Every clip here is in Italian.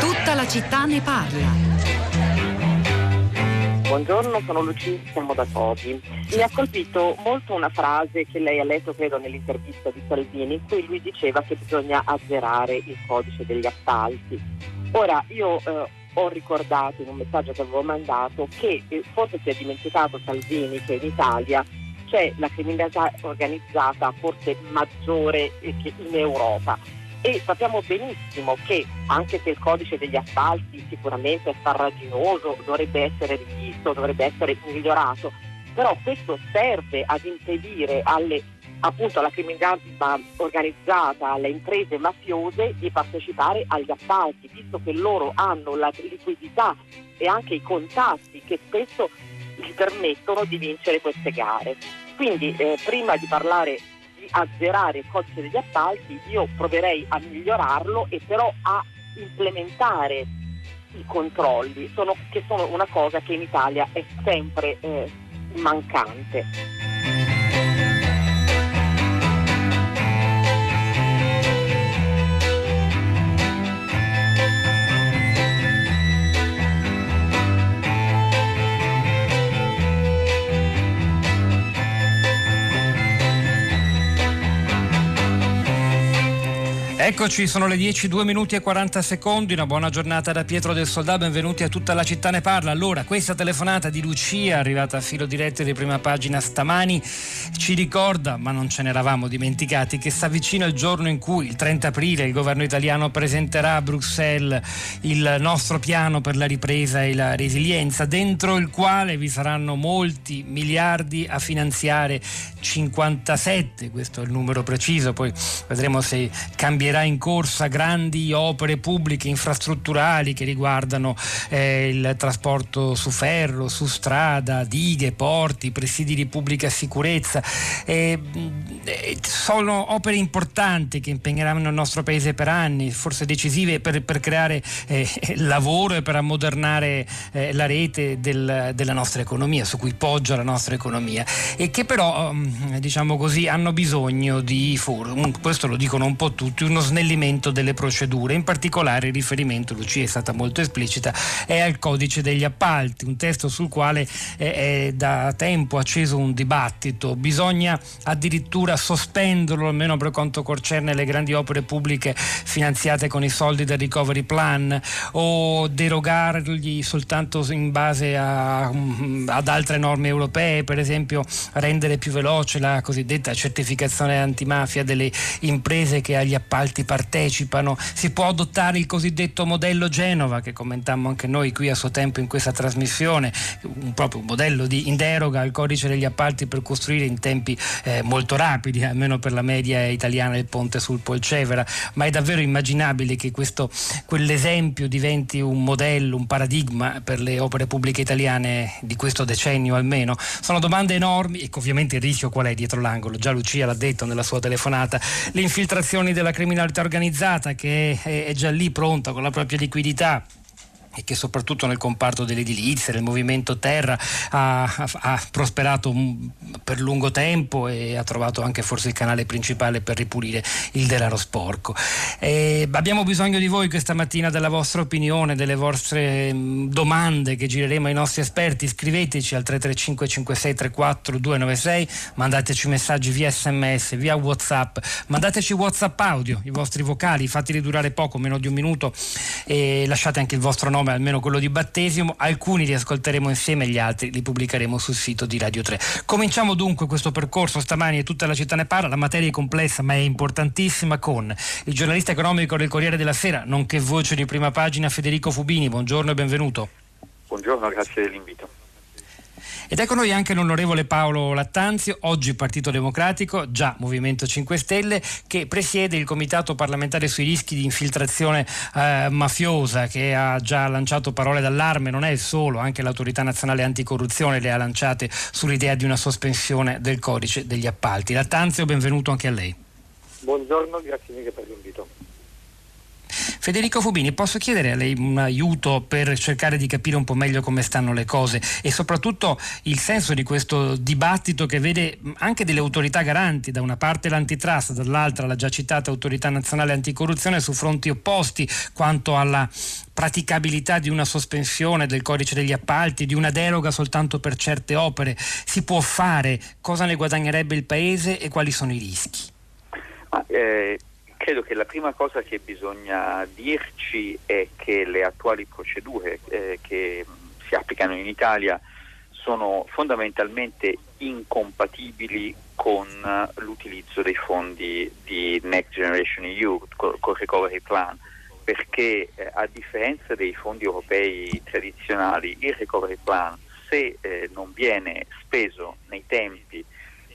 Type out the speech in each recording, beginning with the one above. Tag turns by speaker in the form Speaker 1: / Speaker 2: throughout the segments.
Speaker 1: Tutta la città ne parla.
Speaker 2: Buongiorno, sono Lucia, siamo da Tobi. Mi ha colpito molto una frase che lei ha letto, credo, nell'intervista di Salvini, in cui lui diceva che bisogna azzerare il codice degli appalti. Ora, io eh, ho ricordato in un messaggio che avevo mandato che eh, forse si è dimenticato Salvini che in Italia c'è la criminalità organizzata forse maggiore eh, che in Europa. E sappiamo benissimo che anche se il codice degli appalti sicuramente è farraginoso, dovrebbe essere rivisto, dovrebbe essere migliorato, però questo serve ad impedire alle, appunto, alla criminalità organizzata, alle imprese mafiose di partecipare agli appalti, visto che loro hanno la liquidità e anche i contatti che spesso gli permettono di vincere queste gare. Quindi eh, prima di parlare azzerare il codice degli appalti, io proverei a migliorarlo e però a implementare i controlli, sono, che sono una cosa che in Italia è sempre eh, mancante.
Speaker 3: Eccoci, sono le 10, 2 minuti e 40 secondi, una buona giornata da Pietro del Soldà, benvenuti a tutta la città ne parla. Allora, questa telefonata di Lucia, arrivata a filo diretto di prima pagina stamani, ci ricorda, ma non ce ne eravamo dimenticati, che sta vicino il giorno in cui, il 30 aprile, il governo italiano presenterà a Bruxelles il nostro piano per la ripresa e la resilienza, dentro il quale vi saranno molti miliardi a finanziare 57, questo è il numero preciso, poi vedremo se cambierà metterà in corsa grandi opere pubbliche infrastrutturali che riguardano eh, il trasporto su ferro, su strada, dighe, porti, presidi di pubblica sicurezza. Eh, sono opere importanti che impegneranno il nostro paese per anni, forse decisive per, per creare eh, lavoro e per ammodernare eh, la rete del, della nostra economia, su cui poggia la nostra economia e che però mm, diciamo così hanno bisogno di, questo lo dicono un po' tutti, uno snellimento delle procedure. In particolare il riferimento, Lucia è stata molto esplicita, è al codice degli appalti, un testo sul quale è, è da tempo acceso un dibattito. Bisogna addirittura sospenderlo, almeno per quanto concerne le grandi opere pubbliche finanziate con i soldi del recovery plan, o derogargli soltanto in base a, ad altre norme europee, per esempio rendere più veloce la cosiddetta certificazione antimafia delle imprese che agli appalti parti partecipano, si può adottare il cosiddetto modello Genova che commentammo anche noi qui a suo tempo in questa trasmissione, un proprio modello di in deroga al codice degli appalti per costruire in tempi eh, molto rapidi, almeno per la media italiana il ponte sul Polcevera, ma è davvero immaginabile che questo, quell'esempio diventi un modello, un paradigma per le opere pubbliche italiane di questo decennio almeno? Sono domande enormi e ovviamente il rischio qual è dietro l'angolo? Già Lucia l'ha detto nella sua telefonata, le infiltrazioni della criminalità criminalità organizzata che è, è già lì pronta con la propria liquidità e che soprattutto nel comparto dell'edilizia, del movimento terra ha, ha, prosperato per lungo tempo e ha trovato anche forse il canale principale per ripulire il denaro sporco. E abbiamo bisogno di voi questa mattina della vostra opinione, delle vostre domande che gireremo ai nostri esperti. Scriveteci al 335 5634 296, mandateci messaggi via sms, via whatsapp, mandateci whatsapp audio, i vostri vocali, fateli durare poco, meno di un minuto e lasciate anche il vostro nome nome, almeno quello di battesimo, alcuni li ascolteremo insieme, gli altri li pubblicheremo sul sito di Radio 3. Cominciamo dunque questo percorso stamani e tutta la città ne parla, la materia è complessa ma è importantissima con il giornalista economico del Corriere della Sera, nonché voce di prima pagina Federico Fubini, buongiorno e benvenuto.
Speaker 4: Buongiorno, grazie dell'invito.
Speaker 3: Ed ecco noi anche l'onorevole Paolo Lattanzio, oggi Partito Democratico, già Movimento 5 Stelle, che presiede il Comitato parlamentare sui rischi di infiltrazione eh, mafiosa, che ha già lanciato parole d'allarme, non è il solo, anche l'autorità nazionale anticorruzione le ha lanciate sull'idea di una sospensione del codice degli appalti. Lattanzio, benvenuto anche a lei.
Speaker 4: Buongiorno, grazie mille per l'invito.
Speaker 3: Federico Fubini, posso chiedere a lei un aiuto per cercare di capire un po' meglio come stanno le cose e soprattutto il senso di questo dibattito che vede anche delle autorità garanti, da una parte l'antitrust, dall'altra la già citata autorità nazionale anticorruzione su fronti opposti quanto alla praticabilità di una sospensione del codice degli appalti, di una deroga soltanto per certe opere. Si può fare? Cosa ne guadagnerebbe il Paese e quali sono i rischi?
Speaker 4: Ma, eh, credo che la prima cosa che bisogna dirci è che le attuali procedure eh, che si applicano in Italia sono fondamentalmente incompatibili con l'utilizzo dei fondi di Next Generation EU, col Recovery Plan, perché eh, a differenza dei fondi europei tradizionali, il Recovery Plan, se eh, non viene speso nei tempi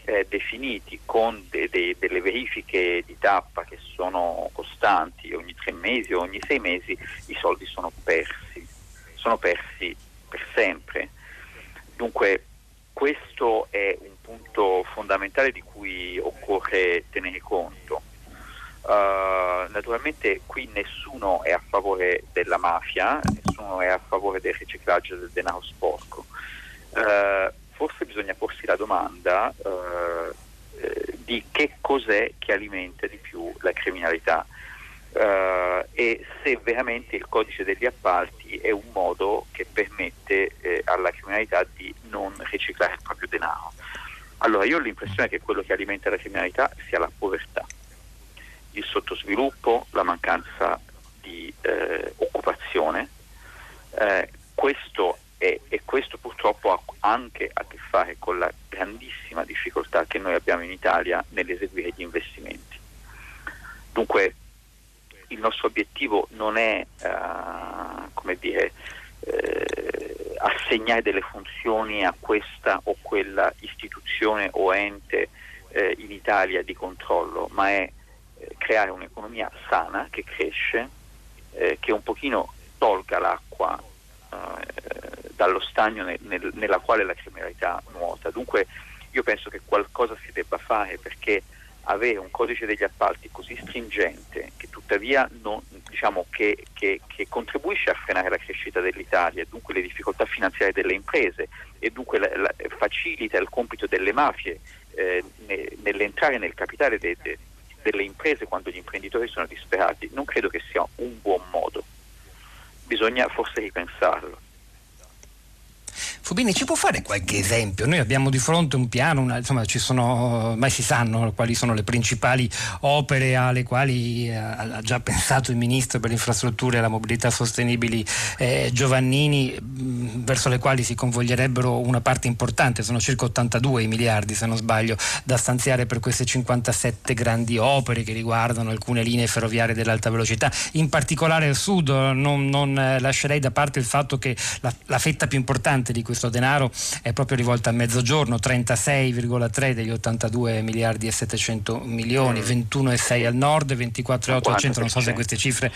Speaker 4: eh, definiti con de, de, delle verifiche di tappa che sono costanti ogni tre mesi o ogni sei mesi, i soldi sono persi, sono persi per sempre. Dunque questo è un punto fondamentale di cui occorre tenere conto. Uh, naturalmente qui nessuno è a favore della mafia, nessuno è a favore del riciclaggio del denaro sporco. Uh, forse bisogna porsi la domanda uh, di che cos'è che alimenta di più la criminalità e se veramente il codice degli appalti è un modo che permette eh, alla criminalità di non riciclare il proprio denaro. Allora io ho l'impressione che quello che alimenta la criminalità sia la povertà il sottosviluppo, la mancanza di eh, occupazione. Eh, questo è, e questo purtroppo ha anche a che fare con la grandissima difficoltà che noi abbiamo in Italia nell'eseguire gli investimenti. Dunque il nostro obiettivo non è come dire, eh, assegnare delle funzioni a questa o quella istituzione o ente eh, in Italia di controllo, ma è creare un'economia sana che cresce, eh, che un pochino tolga l'acqua eh, dallo stagno nel, nel, nella quale la criminalità nuota. Dunque io penso che qualcosa si debba fare perché avere un codice degli appalti così stringente che tuttavia non, diciamo, che, che, che, contribuisce a frenare la crescita dell'Italia e dunque le difficoltà finanziarie delle imprese e dunque la, la, facilita il compito delle mafie eh, ne, nell'entrare nel capitale de, de, delle imprese quando gli imprenditori sono disperati, non credo che sia un buon modo. Bisogna forse ripensarlo.
Speaker 3: Fubini ci può fare qualche esempio? Noi abbiamo di fronte un piano, una, insomma ci sono, mai si sanno quali sono le principali opere alle quali eh, ha già pensato il Ministro per le infrastrutture e la mobilità sostenibili eh, Giovannini, mh, verso le quali si convoglierebbero una parte importante, sono circa 82 i miliardi se non sbaglio, da stanziare per queste 57 grandi opere che riguardano alcune linee ferroviarie dell'alta velocità, in particolare al sud, non, non eh, lascerei da parte il fatto che la, la fetta più importante di questo denaro è proprio rivolto a mezzogiorno, 36,3 degli 82 miliardi e 700 milioni, 21,6 mm. al nord, 24,8 al centro, non so se queste cifre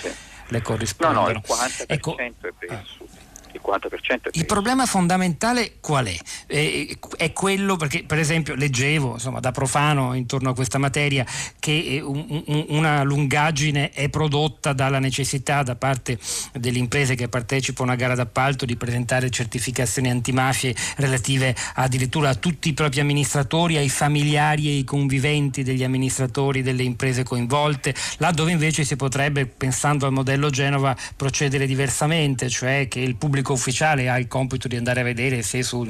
Speaker 3: le corrispondono.
Speaker 4: No, no, il 40% ecco, è per il ah. sud il 40%.
Speaker 3: Il problema fondamentale qual è? Eh, è quello perché per esempio leggevo insomma, da profano intorno a questa materia che eh, un, un, una lungaggine è prodotta dalla necessità da parte delle imprese che partecipano a gara d'appalto di presentare certificazioni antimafie relative addirittura a tutti i propri amministratori, ai familiari e ai conviventi degli amministratori delle imprese coinvolte, laddove invece si potrebbe, pensando al modello Genova, procedere diversamente, cioè che il pubblico pubblico ufficiale ha il compito di andare a vedere se su,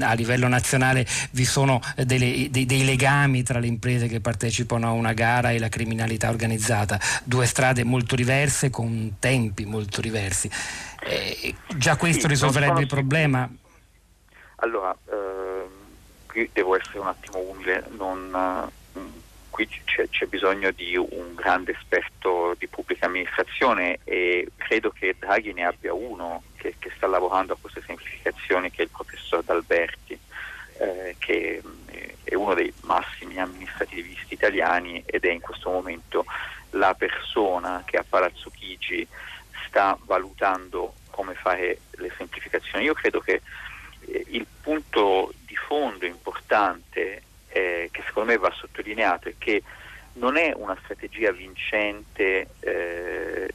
Speaker 3: a livello nazionale vi sono delle, dei, dei, legami tra le imprese che partecipano a una gara e la criminalità organizzata. Due strade molto diverse con tempi molto diversi. Eh, già questo sì, risolverebbe il problema?
Speaker 4: Allora, eh, qui devo essere un attimo umile, non, qui c'è, c'è, bisogno di un grande esperto di pubblica amministrazione e credo che Draghi ne abbia uno che, che sta lavorando a queste semplificazioni che è il professor D'Alberti eh, che è uno dei massimi amministrativisti italiani ed è in questo momento la persona che a Palazzo Chigi sta valutando come fare le semplificazioni. Io credo che eh, il punto di fondo importante eh, che secondo me va sottolineato è che non è una strategia vincente eh,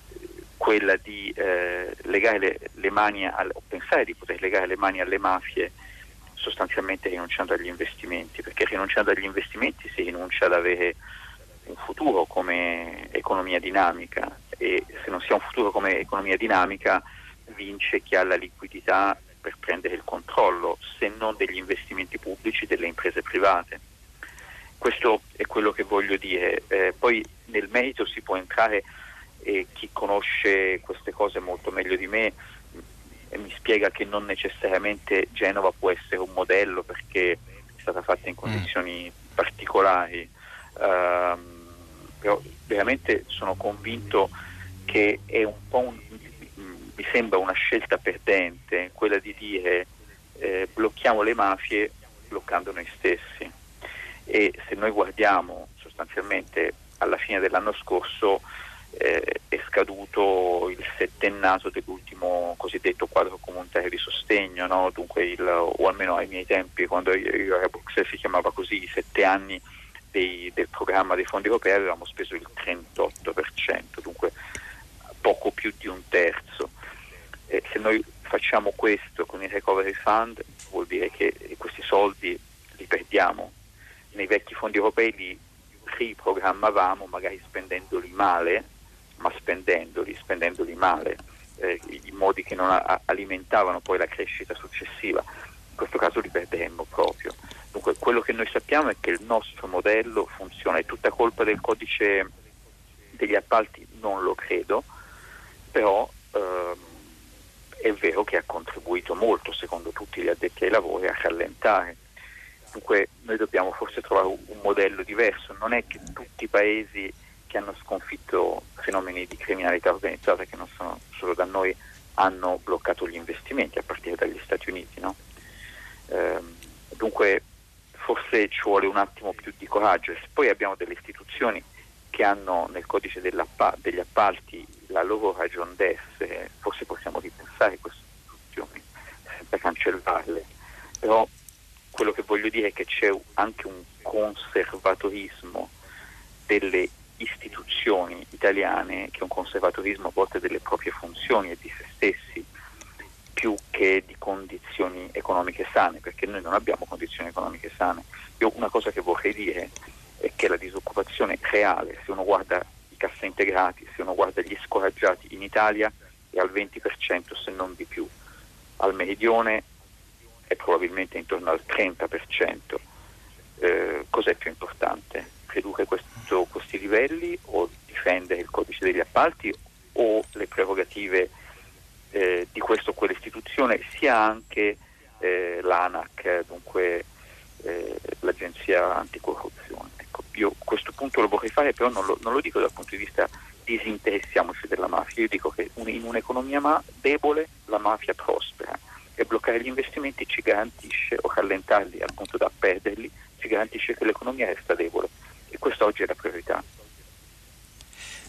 Speaker 4: quella di eh, legare le, le mani al, o pensare di poter legare le mani alle mafie sostanzialmente rinunciando agli investimenti, perché rinunciando agli investimenti si rinuncia ad avere un futuro come economia dinamica e se non si ha un futuro come economia dinamica vince chi ha la liquidità per prendere il controllo, se non degli investimenti pubblici, delle imprese private. Questo è quello che voglio dire. Eh, poi nel merito si può entrare e chi conosce queste cose molto meglio di me eh, mi spiega che non necessariamente Genova può essere un modello perché è stata fatta in mm. condizioni particolari. Uh, però veramente sono convinto che è un po' un, mi sembra una scelta perdente quella di dire eh, blocchiamo le mafie bloccando noi stessi e se noi guardiamo sostanzialmente alla fine dell'anno scorso eh, è scaduto il settennato dell'ultimo cosiddetto quadro comunitario di sostegno, no? Il, o almeno ai miei tempi quando io, io ero a Bruxelles si chiamava così, i sette anni dei, del programma dei fondi europei avevamo speso il 38%, dunque poco più di un terzo. Eh, se noi facciamo questo con il recovery fund vuol dire che questi soldi li perdiamo. Nei vecchi fondi europei li riprogrammavamo magari spendendoli male, ma spendendoli, spendendoli male, eh, in modi che non a- alimentavano poi la crescita successiva. In questo caso li perderemmo proprio. Dunque quello che noi sappiamo è che il nostro modello funziona, è tutta colpa del codice degli appalti, non lo credo, però ehm, è vero che ha contribuito molto, secondo tutti gli addetti ai lavori, a rallentare. Dunque noi dobbiamo forse trovare un modello diverso, non è che tutti i paesi che hanno sconfitto fenomeni di criminalità organizzata, che non sono solo da noi, hanno bloccato gli investimenti, a partire dagli Stati Uniti. No? Ehm, dunque forse ci vuole un attimo più di coraggio. E poi abbiamo delle istituzioni che hanno nel codice degli appalti la loro ragion d'essere, forse possiamo ripensare queste istituzioni senza cancellarle, però quello che voglio dire è che c'è anche un conservatorismo delle istituzioni italiane, che è un conservatorismo a volte delle proprie funzioni e di se stessi, più che di condizioni economiche sane, perché noi non abbiamo condizioni economiche sane. Io una cosa che vorrei dire è che la disoccupazione reale, se uno guarda i cassa integrati, se uno guarda gli scoraggiati in Italia, è al 20% se non di più. Al meridione è probabilmente intorno al 30%. Eh, cos'è più importante? Ridurre questo, questi livelli o difendere il codice degli appalti o le prerogative eh, di questa o quell'istituzione, sia anche eh, l'ANAC, dunque eh, l'Agenzia Anticorruzione. Ecco, io questo punto lo vorrei fare, però non lo, non lo, dico dal punto di vista disinteressiamoci della mafia, io dico che in un'economia debole la mafia prospera e bloccare gli investimenti ci garantisce, o rallentarli al punto da perderli, ci garantisce che l'economia resta debole e questa oggi è la priorità.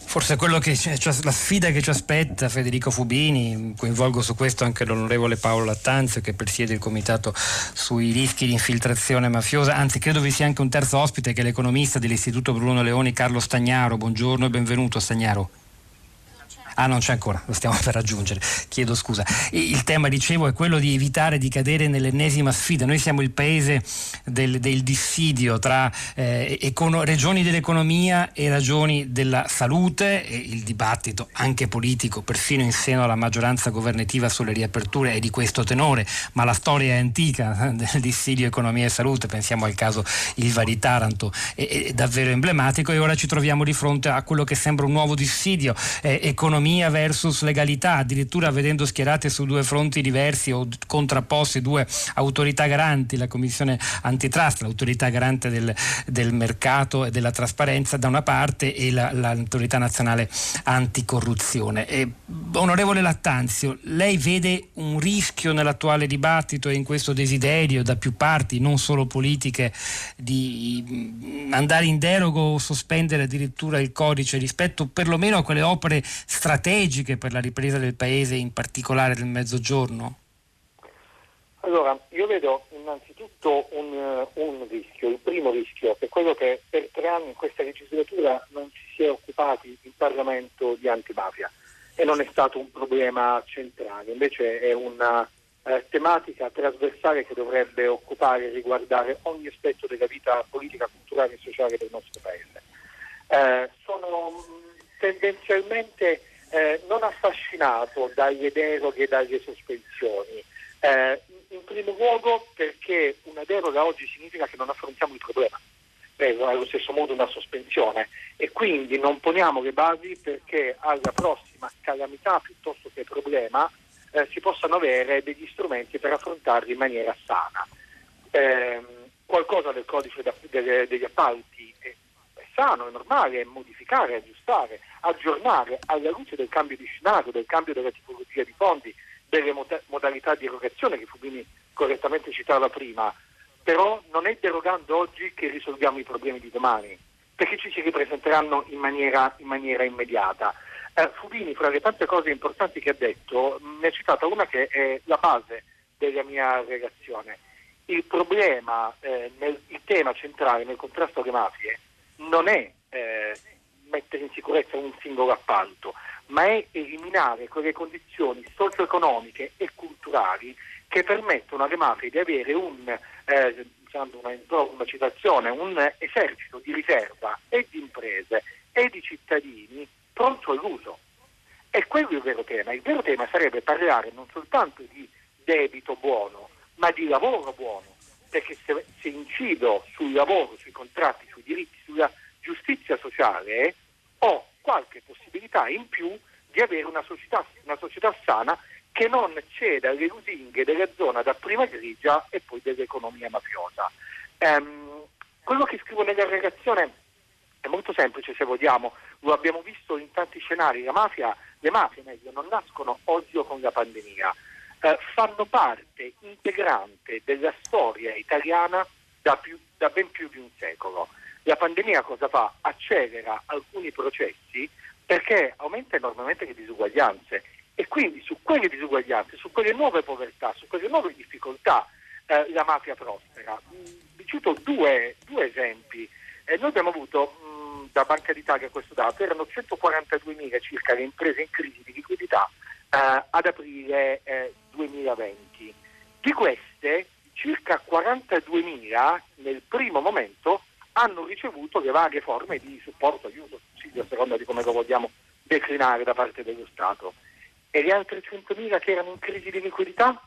Speaker 3: Forse quello che la sfida che ci aspetta Federico Fubini, coinvolgo su questo anche l'onorevole Paolo Lattanzio che presiede il comitato sui rischi di infiltrazione mafiosa, anzi credo vi sia anche un terzo ospite che è l'economista dell'Istituto Bruno Leoni, Carlo Stagnaro. Buongiorno e benvenuto Stagnaro. Ah, non c'è ancora, lo stiamo per raggiungere, chiedo scusa. Il tema, dicevo, è quello di evitare di cadere nell'ennesima sfida. Noi siamo il paese del, del dissidio tra eh, econo- regioni dell'economia e ragioni della salute e il dibattito anche politico, perfino in seno alla maggioranza governativa sulle riaperture è di questo tenore, ma la storia è antica del dissidio economia e salute, pensiamo al caso Ilva di Taranto, è, è davvero emblematico e ora ci troviamo di fronte a quello che sembra un nuovo dissidio, eh, economia economia versus legalità, addirittura vedendo schierate su due fronti diversi o contrapposti due autorità garanti, la Commissione Antitrust, l'autorità garante del, del mercato e della trasparenza da una parte e la, l'autorità nazionale anticorruzione. E, onorevole Lattanzio, lei vede un rischio nell'attuale dibattito e in questo desiderio da più parti, non solo politiche, di andare in derogo o sospendere addirittura il codice rispetto perlomeno a quelle opere strategiche per la ripresa del paese, in particolare del mezzogiorno?
Speaker 5: Allora, io vedo innanzitutto un, eh, un, rischio, il primo rischio, che è quello che per tre anni in questa legislatura non si è occupati in Parlamento di antimafia e non è stato un problema centrale, invece è una eh, tematica trasversale che dovrebbe occupare e riguardare ogni aspetto della vita politica, culturale e sociale del nostro Paese. Eh, sono mm, tendenzialmente eh, non affascinato dalle deroghe e dalle sospensioni. Eh, in primo luogo perché una deroga oggi significa che non affrontiamo il problema, eh, allo stesso modo una sospensione e quindi non poniamo le basi perché alla prossima calamità piuttosto che problema eh, si possano avere degli strumenti per affrontarli in maniera sana. Eh, qualcosa del codice da, delle, degli appalti è, è sano, è normale, è modificare, aggiustare, aggiornare alla luce del cambio di scenario, del cambio della tipologia di fondi, delle modalità di erogazione che Fubini correttamente citava prima, però non è derogando oggi che risolviamo i problemi di domani, perché ci si ripresenteranno in maniera, in maniera immediata. Eh, Fubini, fra le tante cose importanti che ha detto, ne ha citata una che è la base della mia relazione. Il problema, eh, nel, il tema centrale nel contrasto alle mafie non è eh, mettere in sicurezza un singolo appalto, ma è eliminare quelle condizioni socio-economiche e culturali che permettono alle mafie di avere un, eh, una, una citazione, un esercito di riserva e di imprese e di cittadini pronto all'uso. E quello è il vero tema. Il vero tema sarebbe parlare non soltanto di debito buono, ma di lavoro buono, perché se, se incido sul lavoro, sui contratti, sui diritti, sulla giustizia sociale, ho qualche possibilità in più di avere una società, una società sana che non ceda alle lusinghe della zona da prima grigia e poi dell'economia mafiosa. Um, quello che scrivo nella relazione è molto semplice se vogliamo, lo abbiamo visto in tanti scenari, mafia, le mafie meglio, non nascono oggi o con la pandemia, eh, fanno parte integrante della storia italiana da, più, da ben più di un secolo. La pandemia cosa fa? Accelera alcuni processi perché aumenta enormemente le disuguaglianze e quindi su quelle disuguaglianze, su quelle nuove povertà, su quelle nuove difficoltà eh, la mafia prospera. Vi cito due, due esempi. Eh, noi abbiamo avuto mh, da Banca d'Italia questo dato, erano 142.000 circa le imprese in crisi di liquidità eh, ad aprile 2020. Di queste circa 42.000 nel primo momento hanno ricevuto le varie forme di supporto, aiuto, sussidio, a seconda di come lo vogliamo declinare da parte dello Stato. E le altre 100.000 che erano in crisi di liquidità?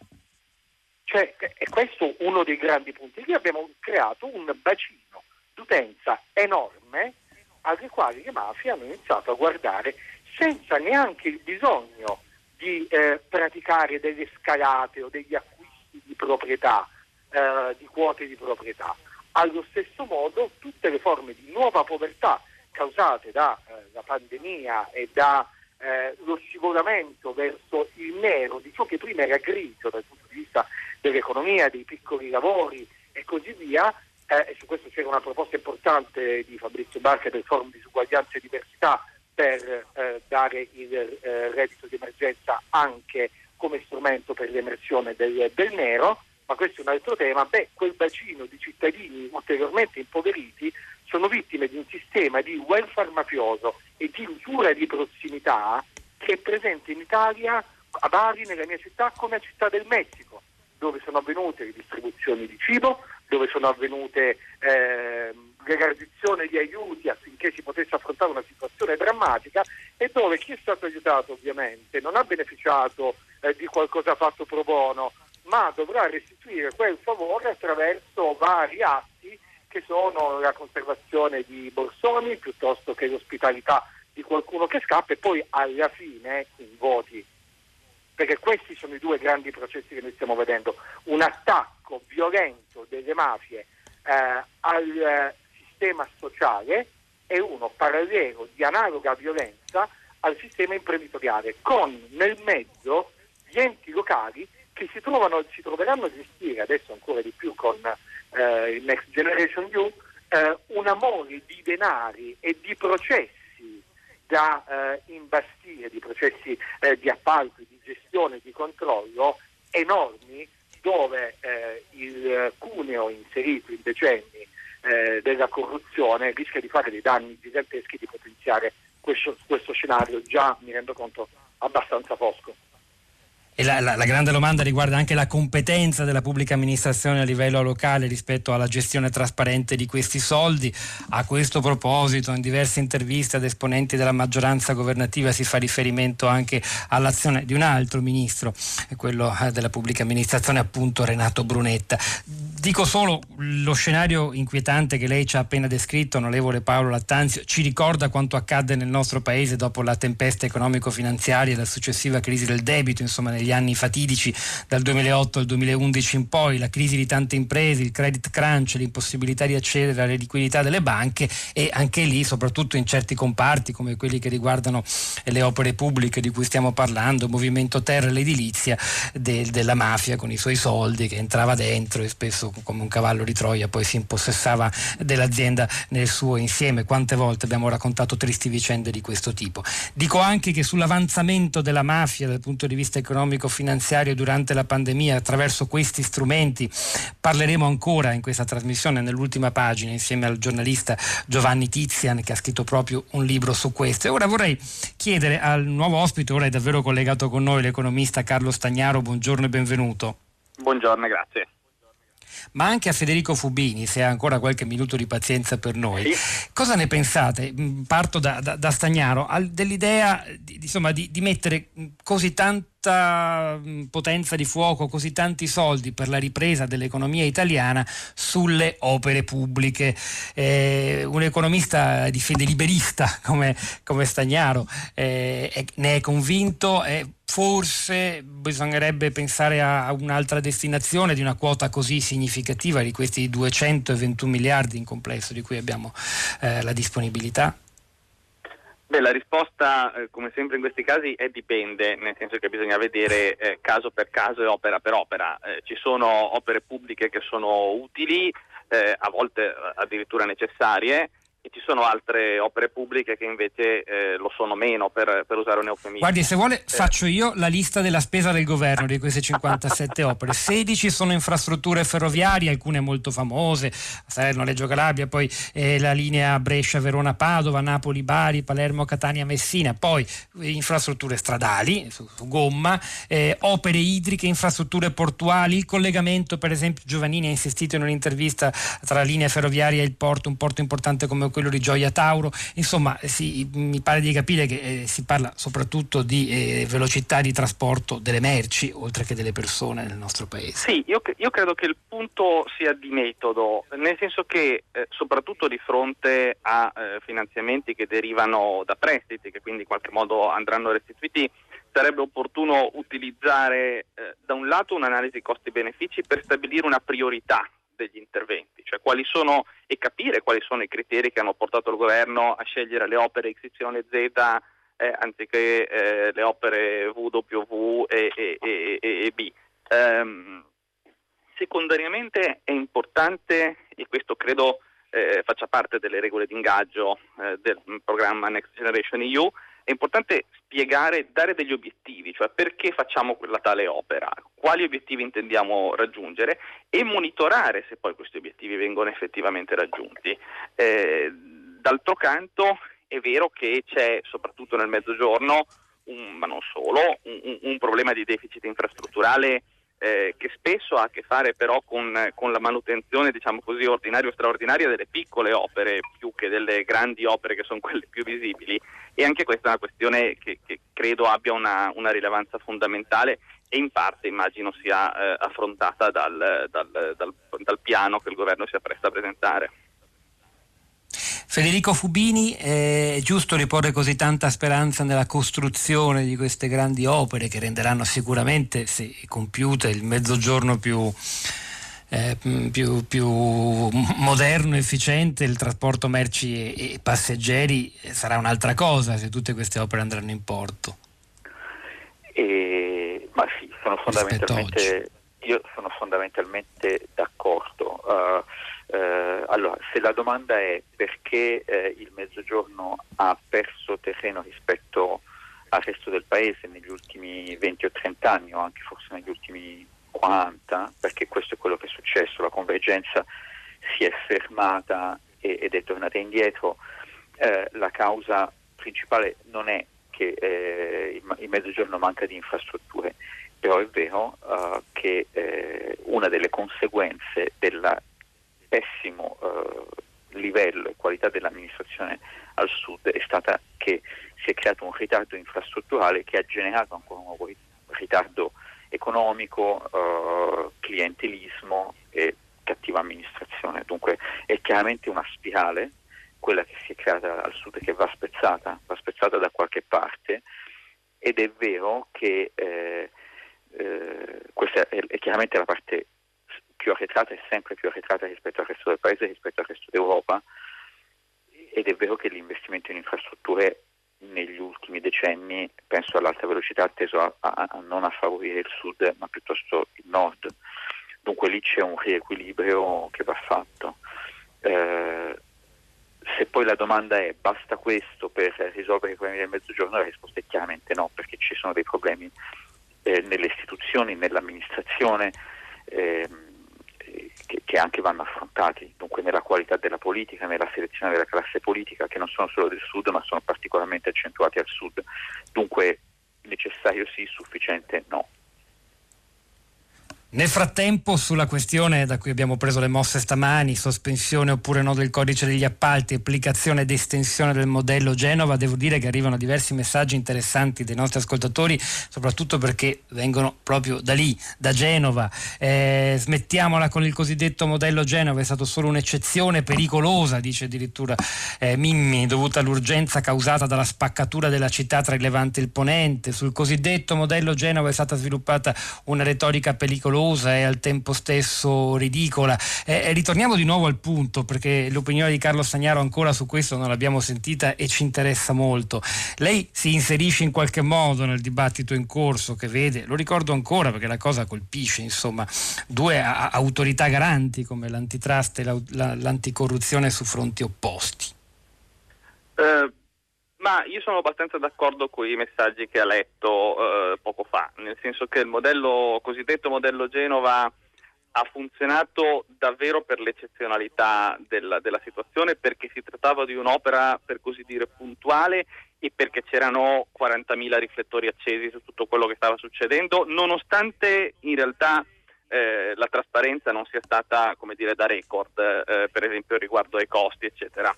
Speaker 5: Cioè, è questo uno dei grandi punti. Lì abbiamo creato un bacino d'utenza enorme alle quali le mafie hanno iniziato a guardare senza neanche il bisogno di eh, praticare delle scalate o degli acquisti di proprietà, eh, di quote di proprietà allo stesso modo tutte le forme di nuova povertà causate dalla eh, pandemia e dallo eh, scivolamento verso il nero di ciò che prima era grigio dal punto di vista dell'economia, dei piccoli lavori e così via, eh, e su questo c'era una proposta importante di Fabrizio Barca del Forum Disuguaglianza e Diversità per eh, dare il eh, reddito di emergenza anche come strumento per l'emersione del, del nero ma questo è un altro tema, beh, quel bacino di cittadini ulteriormente impoveriti sono vittime di un sistema di welfare mafioso e di usura di prossimità che è presente in Italia, a Bari, nella mia città, come a Città del Messico, dove sono avvenute le distribuzioni di cibo, dove sono avvenute eh, l'elargizione di aiuti affinché si potesse affrontare una situazione drammatica e dove chi è stato aiutato ovviamente non ha beneficiato eh, di qualcosa fatto pro bono, ma dovrà restituire quel favore attraverso vari atti che sono la conservazione di borsoni piuttosto che l'ospitalità di qualcuno che scappa e poi alla fine in voti. Perché questi sono i due grandi processi che noi stiamo vedendo. Un attacco violento delle mafie eh, al sistema sociale e uno parallelo di analoga violenza al sistema imprenditoriale, con nel mezzo gli enti locali che si, trovano, si troveranno a gestire adesso ancora di più con eh, il Next Generation EU eh, una mole di denari e di processi da eh, imbastire, di processi eh, di appalto, di gestione, di controllo enormi dove eh, il cuneo inserito in decenni eh, della corruzione rischia di fare dei danni giganteschi di potenziare questo, questo scenario già, mi rendo conto, abbastanza fosco.
Speaker 3: E la, la, la, grande domanda riguarda anche la competenza della pubblica amministrazione a livello locale rispetto alla gestione trasparente di questi soldi. A questo proposito, in diverse interviste ad esponenti della maggioranza governativa si fa riferimento anche all'azione di un altro ministro, quello eh, della pubblica amministrazione, appunto Renato Brunetta. Dico solo lo scenario inquietante che lei ci ha appena descritto, onorevole Paolo Lattanzio, ci ricorda quanto accadde nel nostro paese dopo la tempesta economico-finanziaria e la successiva crisi del debito, insomma negli anni fatidici dal 2008 al 2011 in poi, la crisi di tante imprese, il credit crunch, l'impossibilità di accedere alle liquidità delle banche e anche lì, soprattutto in certi comparti come quelli che riguardano le opere pubbliche di cui stiamo parlando, movimento terra e l'edilizia del, della mafia con i suoi soldi che entrava dentro e spesso come un cavallo di Troia poi si impossessava dell'azienda nel suo insieme. Quante volte abbiamo raccontato tristi vicende di questo tipo. Dico anche che sull'avanzamento della mafia dal punto di vista economico economico-finanziario durante la pandemia attraverso questi strumenti. Parleremo ancora in questa trasmissione, nell'ultima pagina, insieme al giornalista Giovanni Tizian che ha scritto proprio un libro su questo. E ora vorrei chiedere al nuovo ospite, ora è davvero collegato con noi, l'economista Carlo Stagnaro, buongiorno e benvenuto.
Speaker 6: Buongiorno, grazie
Speaker 3: ma anche a Federico Fubini, se ha ancora qualche minuto di pazienza per noi. Sì. Cosa ne pensate? Mm, parto da, da, da Stagnaro, dell'idea di, insomma, di, di mettere così tanta mm, potenza di fuoco, così tanti soldi per la ripresa dell'economia italiana sulle opere pubbliche. Eh, un economista di fede liberista come, come Stagnaro eh, ne è convinto. Eh, forse bisognerebbe pensare a un'altra destinazione di una quota così significativa di questi 221 miliardi in complesso di cui abbiamo eh, la disponibilità?
Speaker 6: Beh, la risposta, eh, come sempre in questi casi, è dipende, nel senso che bisogna vedere eh, caso per caso e opera per opera. Eh, ci sono opere pubbliche che sono utili, eh, a volte addirittura necessarie, e ci sono altre opere pubbliche che invece eh, lo sono meno, per, per, usare un eufemismo.
Speaker 3: Guardi, se vuole eh. faccio io la lista della spesa del governo di queste 57 opere. 16 sono infrastrutture ferroviarie, alcune molto famose, Salerno, Reggio Calabria, poi eh, la linea Brescia-Verona-Padova, Napoli-Bari, Palermo-Catania-Messina, poi infrastrutture stradali, su, su gomma, eh, opere idriche, infrastrutture portuali, il collegamento, per esempio Giovannini ha insistito in un'intervista tra la linea ferroviaria e il porto, un porto importante come quello di Gioia Tauro, insomma si, mi pare di capire che eh, si parla soprattutto di eh, velocità di trasporto delle merci oltre che delle persone nel nostro paese.
Speaker 6: Sì, io, io credo che il punto sia di metodo, nel senso che eh, soprattutto di fronte a eh, finanziamenti che derivano da prestiti, che quindi in qualche modo andranno restituiti, sarebbe opportuno utilizzare eh, da un lato un'analisi costi-benefici per stabilire una priorità degli interventi, cioè sono e capire quali sono i criteri che hanno portato il governo a scegliere le opere XYZ eh, anziché eh, le opere W, e, e, e, e B. Um, secondariamente è importante, e questo credo eh, faccia parte delle regole di ingaggio eh, del programma Next Generation EU, è importante spiegare, dare degli obiettivi, cioè perché facciamo quella tale opera, quali obiettivi intendiamo raggiungere e monitorare se poi questi obiettivi vengono effettivamente raggiunti. Eh, d'altro canto è vero che c'è soprattutto nel mezzogiorno, un, ma non solo, un, un problema di deficit infrastrutturale eh, che spesso ha a che fare però con, con la manutenzione, diciamo così, ordinaria o straordinaria delle piccole opere più che delle grandi opere che sono quelle più visibili e anche questa è una questione che, che credo abbia una, una, rilevanza fondamentale e in parte immagino sia eh, affrontata dal, dal, dal, dal piano che il governo si appresta a presentare.
Speaker 3: Federico Fubini, è giusto riporre così tanta speranza nella costruzione di queste grandi opere che renderanno sicuramente, se compiute, il mezzogiorno più, eh, più, più moderno, efficiente, il trasporto merci e, e passeggeri sarà un'altra cosa se tutte queste opere andranno in porto.
Speaker 4: E, ma sì, sono fondamentalmente, io sono fondamentalmente d'accordo. Uh, eh, allora, se la domanda è perché eh, il Mezzogiorno ha perso terreno rispetto al resto del paese negli ultimi 20 o 30 anni o anche forse negli ultimi 40, convergenza si è fermata ed è tornata indietro. Eh, la causa principale non è che eh, il, Mezzogiorno manca di infrastrutture, però è vero uh, che eh, una delle conseguenze del pessimo uh, livello e qualità dell'amministrazione al sud è stata che si è creato un ritardo infrastrutturale che ha generato ancora un nuovo ritardo economico, uh, clientelismo e cattiva amministrazione. Dunque è chiaramente una spirale quella che si è creata al sud che va spezzata, va spezzata da qualche parte ed è vero che eh, eh, questa è, è, chiaramente la parte più arretrata e sempre più arretrata rispetto al resto del paese, rispetto al resto d'Europa ed è vero che l'investimento in infrastrutture negli ultimi decenni, penso all'alta velocità, ha teso a, a, a non a favorire il sud ma piuttosto il nord. Dunque lì c'è un riequilibrio che va fatto. Eh, se poi la domanda è basta questo per risolvere i problemi del mezzogiorno, la risposta è chiaramente no, perché ci sono dei problemi eh, nelle istituzioni, nell'amministrazione eh, che, che, anche vanno affrontati, dunque nella qualità della politica, nella selezione della classe politica, che non sono solo del sud ma sono particolarmente accentuati al sud. Dunque necessario sì, sufficiente no.
Speaker 3: Nel frattempo, sulla questione da cui abbiamo preso le mosse stamani, sospensione oppure no del codice degli appalti, applicazione ed estensione del modello Genova, devo dire che arrivano diversi messaggi interessanti dei nostri ascoltatori, soprattutto perché vengono proprio da lì, da Genova. Eh, smettiamola con il cosiddetto modello Genova, è stato solo un'eccezione pericolosa, dice addirittura eh, Mimmi, dovuta all'urgenza causata dalla spaccatura della città tra il Levante e il Ponente. Sul cosiddetto modello Genova è stata sviluppata una retorica pericolosa pericolosa e al tempo stesso ridicola. Eh, eh, ritorniamo di nuovo al punto perché l'opinione di Carlo Stagnaro ancora su questo non l'abbiamo sentita e ci interessa molto. Lei si inserisce in qualche modo nel dibattito in corso che vede, lo ricordo ancora perché la cosa colpisce, insomma, due a- autorità garanti come l'antitrust e la- la- l'anticorruzione su fronti opposti.
Speaker 6: Uh ma io sono abbastanza d'accordo con i messaggi che ha letto eh, poco fa, nel senso che il modello, cosiddetto modello Genova ha funzionato davvero per l'eccezionalità della, della, situazione, perché si trattava di un'opera per così dire puntuale e perché c'erano 40.000 riflettori accesi su tutto quello che stava succedendo, nonostante in realtà eh, la trasparenza non sia stata come dire, da record, eh, per esempio riguardo ai costi, eccetera.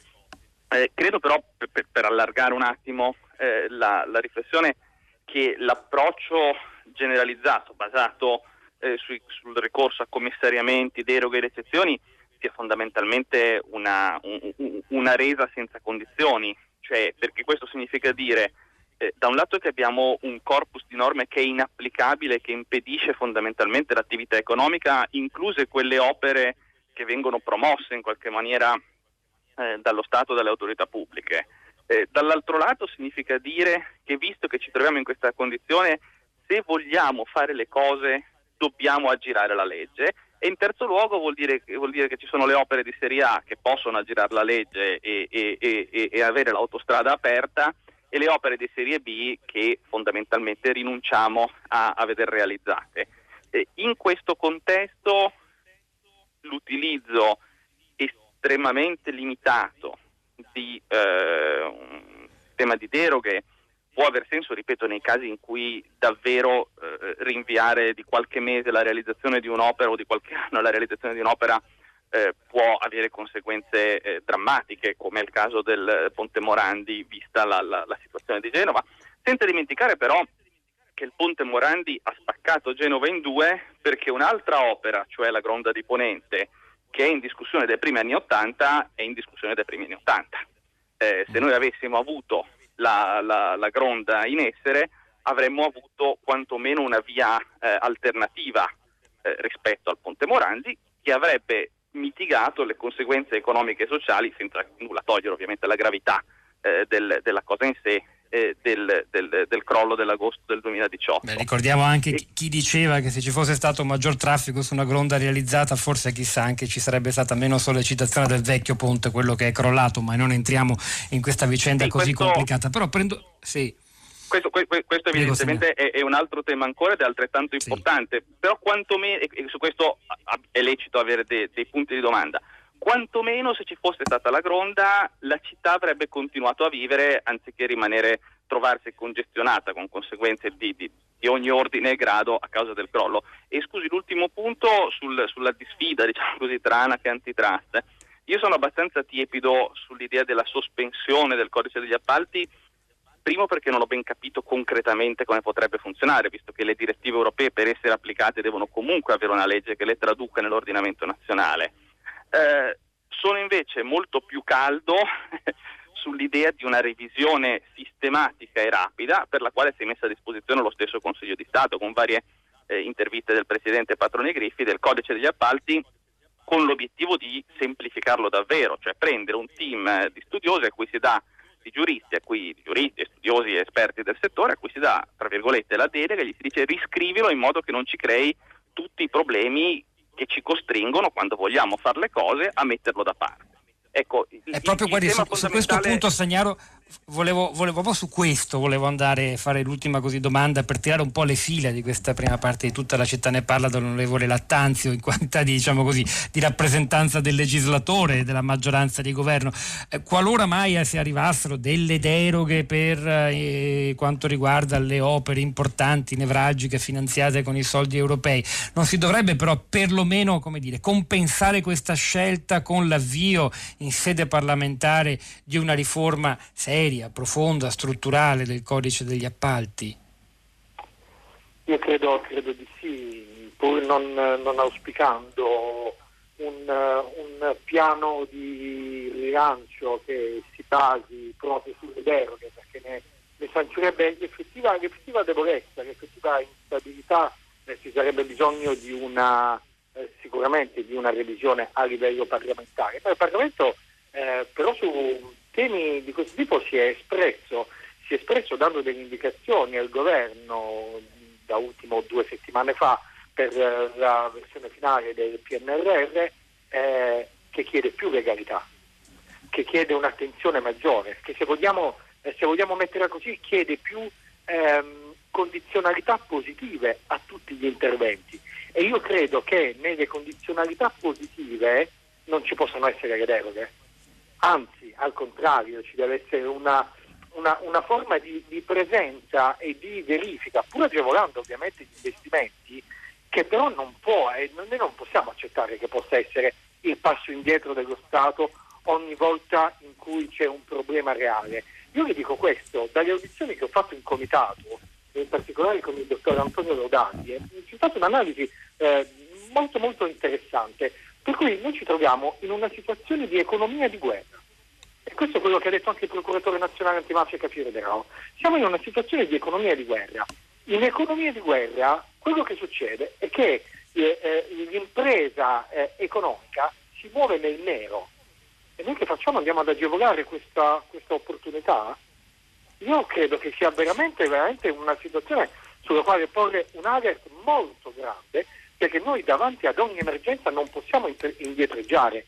Speaker 6: Eh, credo però, per, per, allargare un attimo eh, la, la, riflessione, che l'approccio generalizzato, basato eh, sui, sul ricorso a commissariamenti, deroghe ed eccezioni, sia fondamentalmente una, un, una resa senza condizioni, cioè, perché questo significa dire eh, da un lato che abbiamo un corpus di norme che è inapplicabile, che impedisce fondamentalmente l'attività economica, incluse quelle opere che vengono promosse in qualche maniera eh, dallo Stato e dalle autorità pubbliche. Eh, dall'altro lato significa dire che visto che ci troviamo in questa condizione, se vogliamo fare le cose dobbiamo aggirare la legge e in terzo luogo vuol dire, vuol dire che ci sono le opere di serie A che possono aggirare la legge e, e, e, e avere l'autostrada aperta e le opere di serie B che fondamentalmente rinunciamo a, a vedere realizzate. in questo contesto l'utilizzo estremamente limitato di eh, un tema di deroghe può aver senso, ripeto, nei casi in cui davvero eh, rinviare di qualche mese la realizzazione di un'opera o di qualche anno la realizzazione di un'opera eh, può avere conseguenze eh, drammatiche, come è il caso del Ponte Morandi, vista la, la, la, situazione di Genova. Senza dimenticare però che il Ponte Morandi ha spaccato Genova in due perché un'altra opera, cioè la Gronda di Ponente, che è in discussione dai primi anni 80 è in discussione dai primi anni 80. Eh, se noi avessimo avuto la, la, la, gronda in essere avremmo avuto quantomeno una via eh, alternativa eh, rispetto al Ponte Morandi che avrebbe mitigato le conseguenze economiche e sociali senza nulla togliere ovviamente la gravità eh, del, della cosa in sé eh, del, del, del, crollo dell'agosto del 2018.
Speaker 3: Beh, ricordiamo anche e... chi diceva che se ci fosse stato maggior traffico su una gronda realizzata forse chissà anche ci sarebbe stata meno sollecitazione del vecchio ponte, quello che è crollato, ma non entriamo in questa vicenda sì, così questo... complicata. Però prendo... Sì
Speaker 6: questo, questo, evidentemente è, è, un altro tema ancora ed è altrettanto sì. importante, però quantomeno, e su questo è lecito avere dei, dei punti di domanda, quantomeno se ci fosse stata la gronda la città avrebbe continuato a vivere anziché rimanere, trovarsi congestionata con conseguenze di, di, di ogni ordine e grado a causa del crollo. E scusi, l'ultimo punto sul, sulla disfida diciamo così, tra ANAC e antitrust. Io sono abbastanza tiepido sull'idea della sospensione del codice degli appalti Primo perché non ho ben capito concretamente come potrebbe funzionare, visto che le direttive europee per essere applicate devono comunque avere una legge che le traduca nell'ordinamento nazionale. Eh, sono invece molto più caldo sull'idea di una revisione sistematica e rapida per la quale si è messa a disposizione lo stesso Consiglio di Stato con varie eh, interviste del Presidente Patroni Griffi del codice degli appalti con l'obiettivo di semplificarlo davvero, cioè prendere un team eh, di studiosi a cui si dà di giuristi, a cui, giuristi, studiosi e esperti del settore, a cui si dà, tra virgolette, la delega e gli si dice riscrivilo in modo che non ci crei tutti i problemi che ci costringono, quando vogliamo fare le cose, a metterlo da parte.
Speaker 3: Ecco, il, proprio guardi, su, fondamentale... su, questo punto Sagnaro volevo, volevo, proprio su questo volevo andare a fare l'ultima così domanda per tirare un po' le file di questa prima parte di tutta la città ne parla dall'onorevole Lattanzio in qualità di, diciamo così, di rappresentanza del legislatore della maggioranza di governo. Eh, qualora mai si arrivassero delle deroghe per eh, quanto riguarda le opere importanti, nevralgiche, finanziate con i soldi europei, non si dovrebbe però perlomeno come dire, compensare questa scelta con l'avvio in sede parlamentare di una riforma seria? Seria, profonda, strutturale del codice degli appalti?
Speaker 5: Io credo, credo di sì, pur non, non auspicando un, un, piano di rilancio che si basi proprio sulle deroghe, perché ne, ne sancirebbe l'effettiva, l'effettiva, debolezza, l'effettiva instabilità, eh, ci sarebbe bisogno di una, eh, sicuramente di una revisione a livello parlamentare. Ma il Parlamento eh, però su temi di questo tipo si è espresso, si è espresso dando delle indicazioni al governo da ultimo due settimane fa per la versione finale del PNRR eh, che chiede più legalità, che chiede un'attenzione maggiore, che se vogliamo, eh, se vogliamo metterla così chiede più ehm, condizionalità positive a tutti gli interventi. E io credo che nelle condizionalità positive non ci possano essere le deroghe anzi al contrario ci deve essere una, una, una forma di, di, presenza e di verifica, pur agevolando ovviamente gli investimenti, che però non può e noi non possiamo accettare che possa essere il passo indietro dello Stato ogni volta in cui c'è un problema reale. Io vi dico questo, dalle audizioni che ho fatto in comitato, in particolare con il dottor Antonio Rodani, c'è stata un'analisi eh, molto molto interessante per cui noi ci troviamo in una situazione di economia di guerra. E questo è quello che ha detto anche il procuratore nazionale antimafia Capire De Rao. Siamo in una situazione di economia di guerra. In economia di guerra quello che succede è che eh, eh, l'impresa eh, economica si muove nel nero. E noi che facciamo? Andiamo ad agevolare questa, questa opportunità? Io credo che sia veramente, veramente una situazione sulla quale porre un alert molto grande perché noi davanti ad ogni emergenza non possiamo indietreggiare.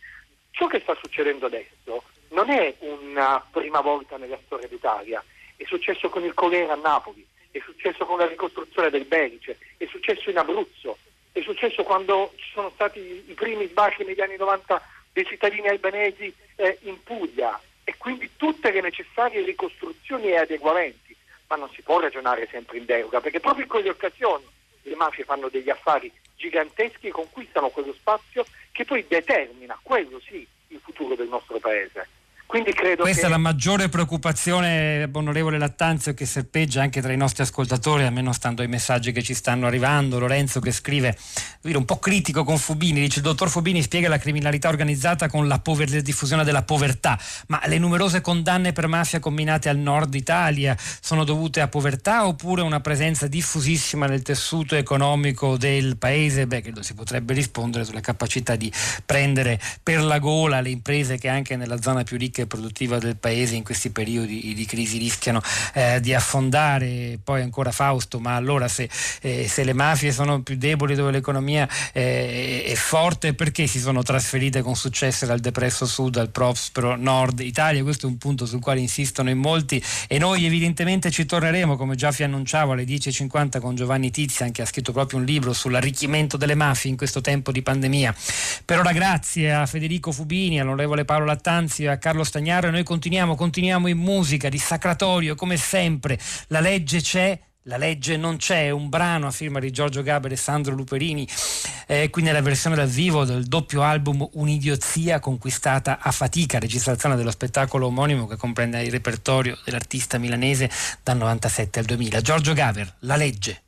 Speaker 5: Ciò che sta succedendo adesso non è una prima volta nella storia d'Italia, è successo con il colera a Napoli, è successo con la ricostruzione del Belice, è successo in Abruzzo, è successo quando ci sono stati i primi sbarchi negli anni 90 dei cittadini albanesi eh, in Puglia. E quindi tutte le necessarie ricostruzioni e adeguamenti, ma non si può ragionare sempre in deroga perché proprio in quelle occasioni le mafie fanno degli affari giganteschi conquistano quello spazio che poi determina, quello sì, il futuro del nostro Paese.
Speaker 3: Questa
Speaker 5: che...
Speaker 3: è la maggiore preoccupazione, onorevole Lattanzio, che serpeggia anche tra i nostri ascoltatori, almeno stando ai messaggi che ci stanno arrivando. Lorenzo che scrive, un po' critico con Fubini, dice il dottor Fubini spiega la criminalità organizzata con la, pover- la diffusione della povertà, ma le numerose condanne per mafia combinate al nord Italia sono dovute a povertà oppure a una presenza diffusissima nel tessuto economico del paese? Beh, credo si potrebbe rispondere sulla capacità di prendere per la gola le imprese che anche nella zona più ricca ricca e produttiva del paese in questi periodi di crisi rischiano eh, di affondare. Poi ancora Fausto, ma allora se, eh, se le mafie sono più deboli dove l'economia eh, è forte, perché si sono trasferite con successo dal depresso sud al prospero nord Italia? Questo è un punto sul quale insistono in molti e noi evidentemente ci torneremo, come già vi annunciavo, alle 10.50 con Giovanni Tizian che ha scritto proprio un libro sull'arricchimento delle mafie in questo tempo di pandemia. Per ora grazie a Federico Fubini, all'onorevole Paolo Lattanzi e a Carlo Stagnaro e noi continuiamo, continuiamo in musica, di sacratorio come sempre. La legge c'è, la legge non c'è, un brano a firma di Giorgio Gaber e Sandro Luperini, eh, qui nella versione dal vivo del doppio album Un'idiozia conquistata a fatica, registrazione dello spettacolo omonimo che comprende il repertorio dell'artista milanese dal 97 al 2000. Giorgio Gaber, La legge.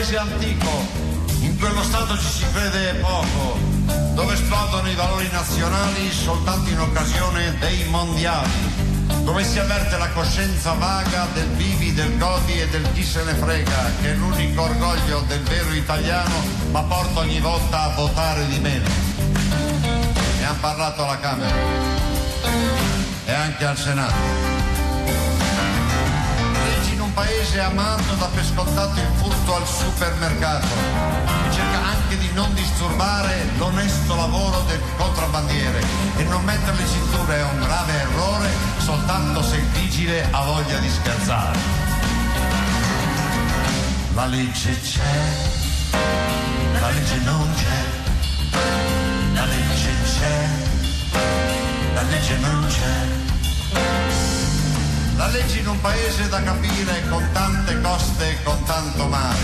Speaker 7: Paese antico, in quello Stato ci si crede poco, dove esplodono i valori nazionali soltanto in occasione dei mondiali, dove si avverte la coscienza vaga del vivi, del godi e del chi se ne frega, che è l'unico orgoglio del vero italiano, ma porta ogni volta a votare di meno. Ne hanno parlato alla Camera e anche al Senato paese amato da per scontato il furto al supermercato. Cerca anche di non disturbare l'onesto lavoro del contrabbandiere e non mettere le cinture è un grave errore soltanto se il vigile ha voglia di scherzare. La legge c'è, la legge non c'è, la legge c'è, la legge non c'è. La legge in un paese da capire con tante coste e con tanto mare,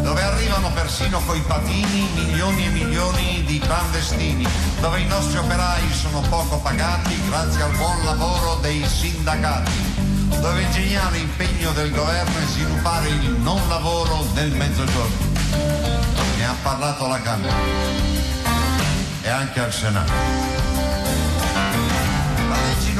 Speaker 7: dove arrivano persino coi patini milioni e milioni di clandestini, dove i nostri operai sono poco pagati grazie al buon lavoro dei sindacati, dove il geniale impegno del governo è sviluppare il non lavoro nel mezzogiorno. Ne ha parlato la Camera e anche al Senato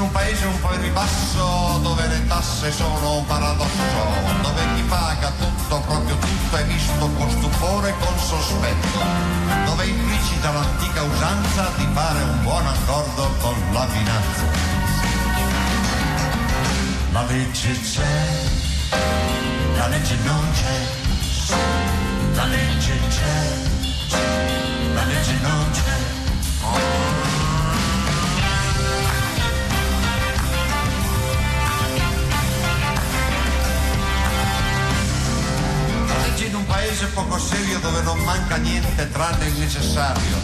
Speaker 7: un paese un po' in ribasso dove le tasse sono un paradosso, dove chi paga tutto, proprio tutto è visto con stupore e con sospetto, dove implicita l'antica usanza di fare un buon accordo con la finanza. La legge c'è, la legge non c'è, la legge c'è, la paese poco serio dove non manca niente tranne il necessario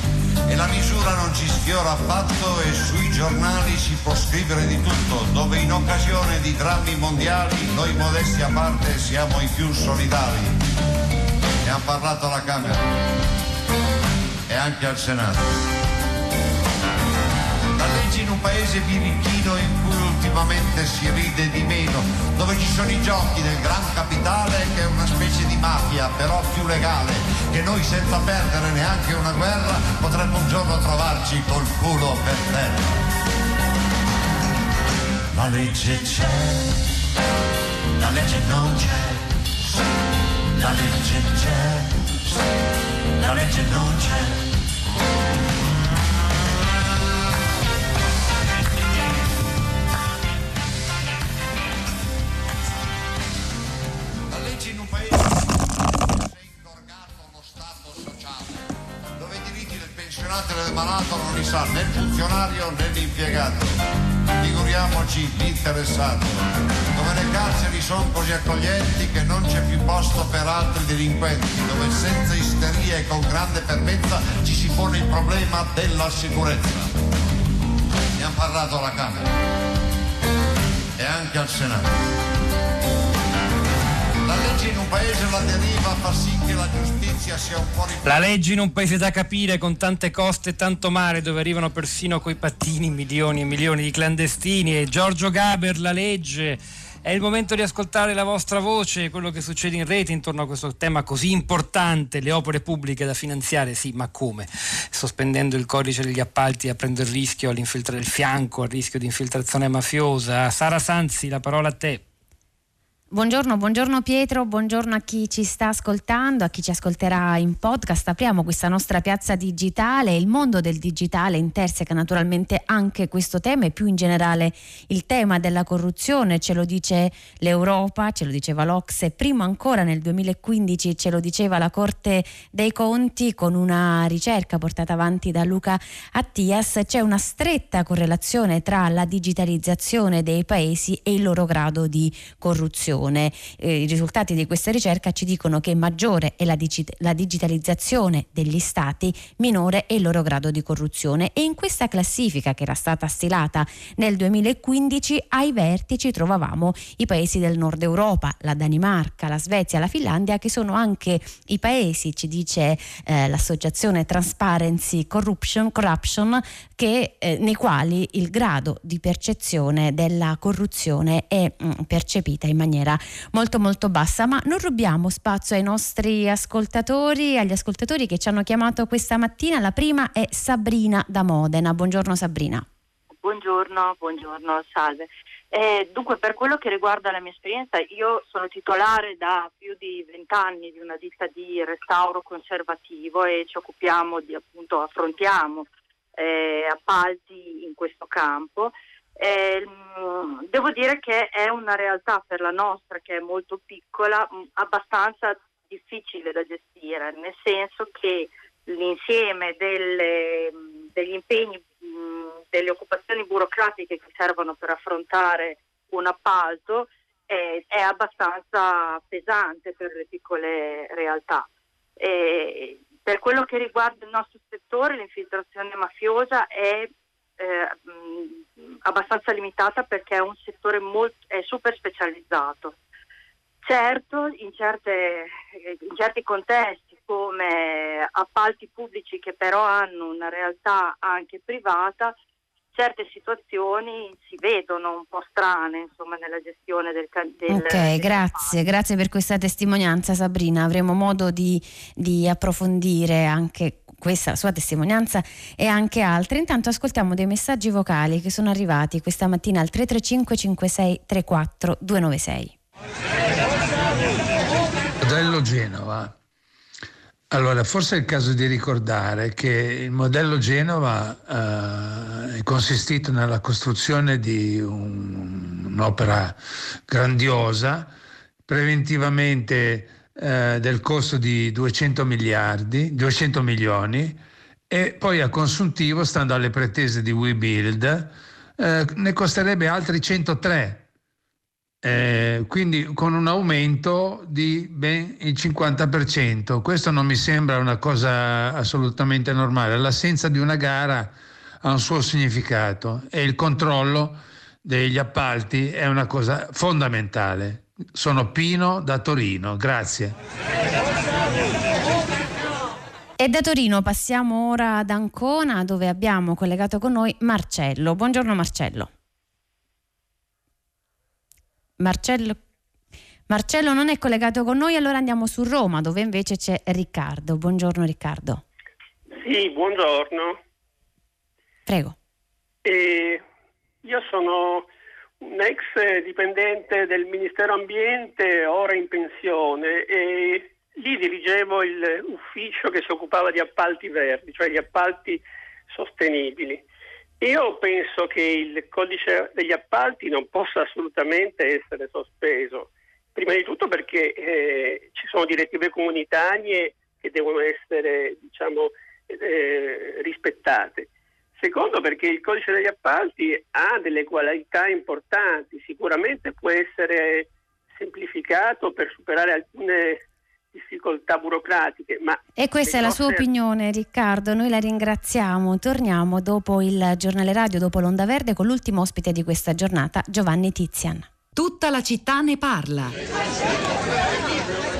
Speaker 7: e la misura non ci sfiora affatto e sui giornali si può scrivere di tutto, dove in occasione di drammi mondiali noi modesti a parte siamo i più solidari. Ne ha parlato alla Camera e anche al Senato. La legge in un paese birichino in cui ultimamente si ride di meno, dove ci sono i giochi del gran capitale che è una specie di mafia, però più legale, che noi senza perdere neanche una guerra potremmo un giorno trovarci col culo per terra. La legge c'è, la legge non c'è, la legge c'è, la legge non c'è. Sa né il funzionario né l'impiegato. Figuriamoci l'interessato, dove le carceri sono così accoglienti che non c'è più posto per altri delinquenti, dove senza isteria e con grande fermezza ci si pone il problema della sicurezza. Ne ha parlato alla Camera e anche al Senato. Legge in un paese alla deriva fa sì che la giustizia sia un po' riflessa.
Speaker 3: La legge in un paese da capire con tante coste e tanto mare dove arrivano persino coi pattini milioni e milioni di clandestini e Giorgio Gaber la legge È il momento di ascoltare la vostra voce, quello che succede in rete intorno a questo tema così importante, le opere pubbliche da finanziare, sì, ma come? Sospendendo il codice degli appalti a prendere il rischio all'infiltrare il fianco, al rischio di infiltrazione mafiosa. Sara Sanzi, la parola a te.
Speaker 8: Buongiorno, buongiorno Pietro, buongiorno a chi ci sta ascoltando, a chi ci ascolterà in podcast. Apriamo questa nostra piazza digitale. Il mondo del digitale interseca naturalmente anche questo tema e più in generale il tema della corruzione. Ce lo dice l'Europa, ce lo diceva l'Ocse, prima ancora nel 2015 ce lo diceva la Corte dei Conti con una ricerca portata avanti da Luca Attias. C'è una stretta correlazione tra la digitalizzazione dei paesi e il loro grado di corruzione corruzione. Eh, I risultati di questa ricerca ci dicono che maggiore è la, digit- la digitalizzazione degli stati, minore è il loro grado di corruzione e in questa classifica che era stata stilata nel 2015 ai vertici trovavamo i paesi del nord Europa, la Danimarca, la Svezia, la Finlandia che sono anche i paesi, ci dice eh, l'associazione Transparency Corruption, Corruption che, eh, nei quali il grado di percezione della corruzione è mh, mm, percepita in maniera maniera molto molto bassa, ma non rubiamo spazio ai nostri ascoltatori, agli ascoltatori che ci hanno chiamato questa mattina. La prima è Sabrina da Modena. Buongiorno Sabrina.
Speaker 9: Buongiorno, buongiorno, salve. Eh, dunque, per quello che riguarda la mia esperienza, io sono titolare da più di vent'anni di una ditta di restauro conservativo e ci occupiamo di appunto affrontiamo eh, appalti in questo campo eh, devo dire che è una realtà per la nostra, che è molto piccola, abbastanza difficile da gestire, nel senso che l'insieme delle, degli impegni, delle occupazioni burocratiche che servono per affrontare un appalto è, è abbastanza pesante per le piccole realtà. E per quello che riguarda il nostro settore, l'infiltrazione mafiosa è eh, abbastanza limitata perché è un settore molto, è super specializzato. Certo, in, certe, in certi contesti come appalti pubblici che però hanno una realtà anche privata, certe situazioni si vedono un po' strane insomma, nella gestione del, del
Speaker 8: Ok, del grazie, grazie per questa testimonianza Sabrina. Avremo modo di, di approfondire anche questa sua testimonianza e anche altre. Intanto ascoltiamo dei messaggi vocali che sono arrivati questa mattina al 335 56 34 296.
Speaker 10: Modello Genova. Allora, forse è il caso di ricordare che il modello Genova eh, è consistito nella costruzione di un, un'opera grandiosa, preventivamente eh, del costo di 200 miliardi, 200 milioni e poi a consuntivo, stando alle pretese di WeBuild, eh, ne costerebbe altri 103. Eh, quindi con un aumento di ben il 50%. Questo non mi sembra una cosa assolutamente normale. L'assenza di una gara ha un suo significato e il controllo degli appalti è una cosa fondamentale. Sono Pino da Torino, grazie.
Speaker 8: E da Torino passiamo ora ad Ancona dove abbiamo collegato con noi Marcello. Buongiorno Marcello. Marcello, Marcello non è collegato con noi, allora andiamo su Roma dove invece c'è Riccardo. Buongiorno Riccardo.
Speaker 11: Sì, buongiorno.
Speaker 8: Prego.
Speaker 11: Eh, io sono un ex dipendente del Ministero Ambiente, ora in pensione, e lì dirigevo l'ufficio che si occupava di appalti verdi, cioè gli appalti sostenibili. Io penso che il codice degli appalti non possa assolutamente essere sospeso, prima di tutto perché eh, ci sono direttive comunitarie che devono essere diciamo, eh, rispettate. Secondo perché il codice degli appalti ha delle qualità importanti, sicuramente può essere semplificato per superare alcune difficoltà burocratiche. Ma
Speaker 8: e questa è la sua opinione Riccardo, noi la ringraziamo. Torniamo dopo il giornale radio, dopo l'Onda Verde, con l'ultimo ospite di questa giornata, Giovanni Tizian.
Speaker 1: Tutta la città ne parla.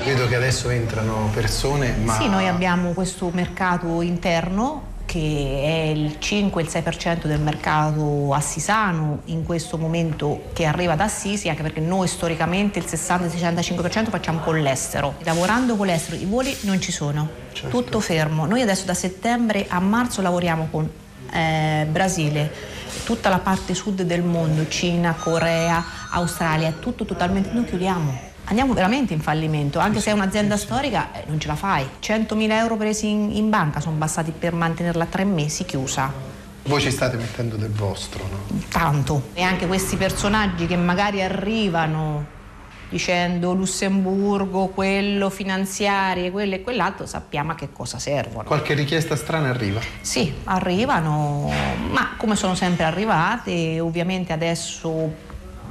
Speaker 12: Vedo che adesso entrano persone, ma...
Speaker 13: Sì, noi abbiamo questo mercato interno
Speaker 12: che è il 5-6% del mercato assisano in questo momento che arriva da Assisi, anche perché noi storicamente il 60-65% facciamo con l'estero. Lavorando con l'estero i voli non ci sono, certo. tutto fermo. Noi adesso da settembre a marzo lavoriamo con eh, Brasile, tutta la parte sud del mondo, Cina, Corea, Australia, tutto totalmente, noi chiudiamo andiamo veramente in fallimento, anche se è un'azienda storica eh, non ce la fai. 100.000 euro presi in, in banca sono bastati per mantenerla tre mesi chiusa.
Speaker 13: Voi ci state mettendo del vostro, no?
Speaker 12: Tanto. E anche questi personaggi che magari arrivano dicendo Lussemburgo, quello finanziario, quello e quell'altro, sappiamo a che cosa servono.
Speaker 13: Qualche richiesta strana arriva?
Speaker 12: Sì, arrivano, ma come sono sempre arrivate, ovviamente adesso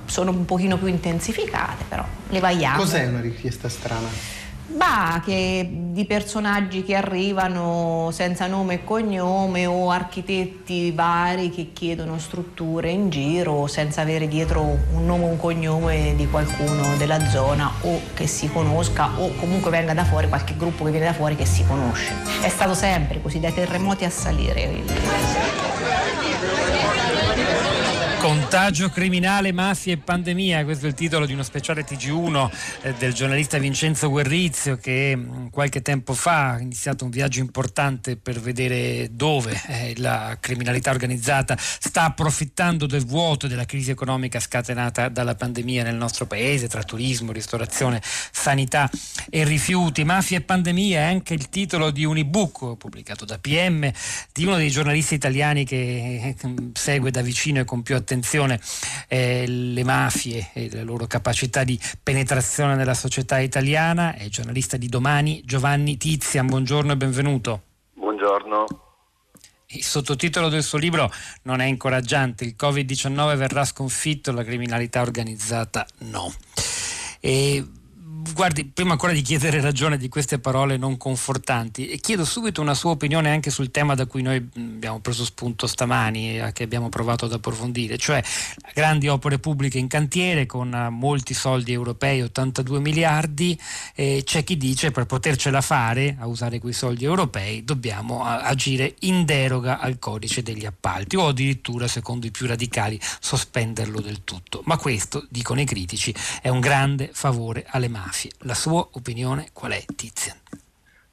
Speaker 12: sono un pochino più intensificate, però le vaiamo.
Speaker 13: Cos'è una richiesta strana?
Speaker 12: Bah, che di personaggi che arrivano senza nome e cognome o architetti vari che chiedono strutture in giro senza avere dietro un nome o un cognome di qualcuno della zona o che si conosca o comunque venga da fuori qualche gruppo che viene da fuori che si conosce. È stato sempre così, dai terremoti a salire.
Speaker 3: Contagio criminale, mafia e pandemia, questo è il titolo di uno speciale TG1 eh, del giornalista Vincenzo Guerrizio che mm, qualche tempo fa ha iniziato un viaggio importante per vedere dove eh, la criminalità organizzata sta approfittando del vuoto della crisi economica scatenata dalla pandemia nel nostro paese, tra turismo, ristorazione, sanità e rifiuti. Mafia e pandemia è anche il titolo di un ebook pubblicato da PM di uno dei giornalisti italiani che eh, segue da vicino e con più attenzione attenzione eh, le mafie e la loro capacità di penetrazione nella società italiana. È giornalista di domani Giovanni Tizian, buongiorno e benvenuto.
Speaker 14: Buongiorno.
Speaker 3: Il sottotitolo del suo libro non è incoraggiante, il Covid-19 verrà sconfitto, la criminalità organizzata no. E guardi, prima ancora di chiedere ragione di queste parole non confortanti, chiedo subito una sua opinione anche sul tema da cui noi abbiamo preso spunto stamani e che abbiamo provato ad approfondire, cioè grandi opere pubbliche in cantiere con molti soldi europei, 82 miliardi, e c'è chi dice per potercela fare a usare quei soldi europei dobbiamo agire in deroga al codice degli appalti o addirittura, secondo i più radicali, sospenderlo del tutto. Ma questo, dicono i critici, è un grande favore alle mafie mafie. La sua opinione qual è, Tizian?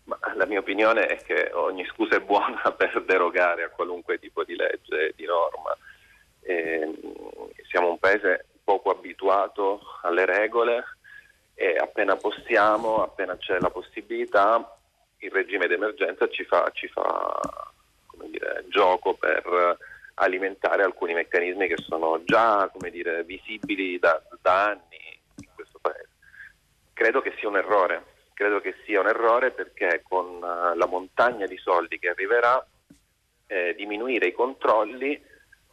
Speaker 14: Ma la mia opinione è che ogni scusa è buona per derogare a qualunque tipo di legge, di norma. E siamo un paese poco abituato alle regole e appena possiamo, appena c'è la possibilità, il regime d'emergenza ci fa, ci fa dire, gioco per alimentare alcuni meccanismi che sono già dire, visibili da, da anni Credo che sia un errore, credo che sia un errore perché con uh, la montagna di soldi che arriverà eh, diminuire i controlli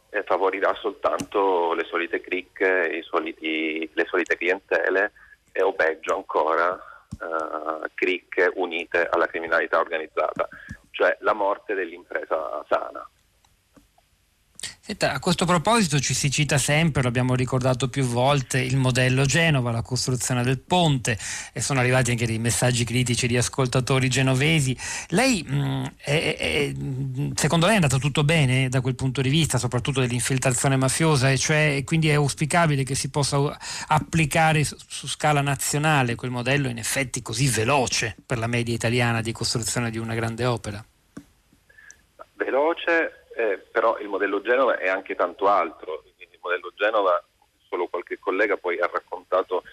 Speaker 14: eh, favorirà soltanto le solite cricche, soliti, le solite clientele e o peggio ancora uh, cricche unite alla criminalità organizzata, cioè la morte dell'impresa sana.
Speaker 3: Senta, a questo proposito ci si cita sempre, l'abbiamo ricordato più volte, il modello Genova, la costruzione del ponte e sono arrivati anche dei messaggi critici di ascoltatori genovesi. Lei, mh, mm, è, è, secondo lei è andato tutto bene da quel punto di vista, soprattutto dell'infiltrazione mafiosa, e cioè, quindi è auspicabile che si possa applicare su, su scala nazionale quel modello in effetti così veloce per la media italiana di costruzione di una grande opera?
Speaker 14: Veloce eh, però il modello Genova è anche tanto altro, il modello Genova, solo qualche collega poi ha raccontato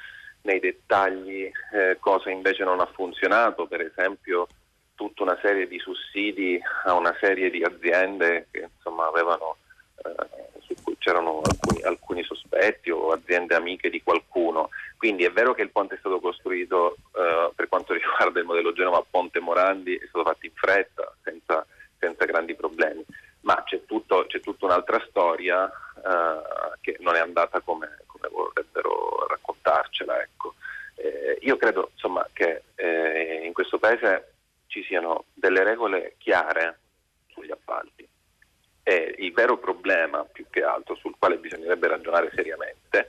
Speaker 14: nei dettagli eh, cosa invece non ha funzionato, per esempio tutta una serie di sussidi a una serie di aziende che insomma avevano eh, su cui c'erano alcuni, alcuni, sospetti o aziende amiche di qualcuno. Quindi è vero che il ponte è stato costruito eh, per quanto riguarda il modello Genova Ponte Morandi, è stato fatto in fretta, senza, senza grandi problemi ma c'è, tutto, c'è tutta un'altra storia eh, che non è andata come, come vorrebbero raccontarcela. Ecco. Eh, io credo insomma, che eh, in questo paese ci siano delle regole chiare sugli appalti e il vero problema più che altro sul quale bisognerebbe ragionare seriamente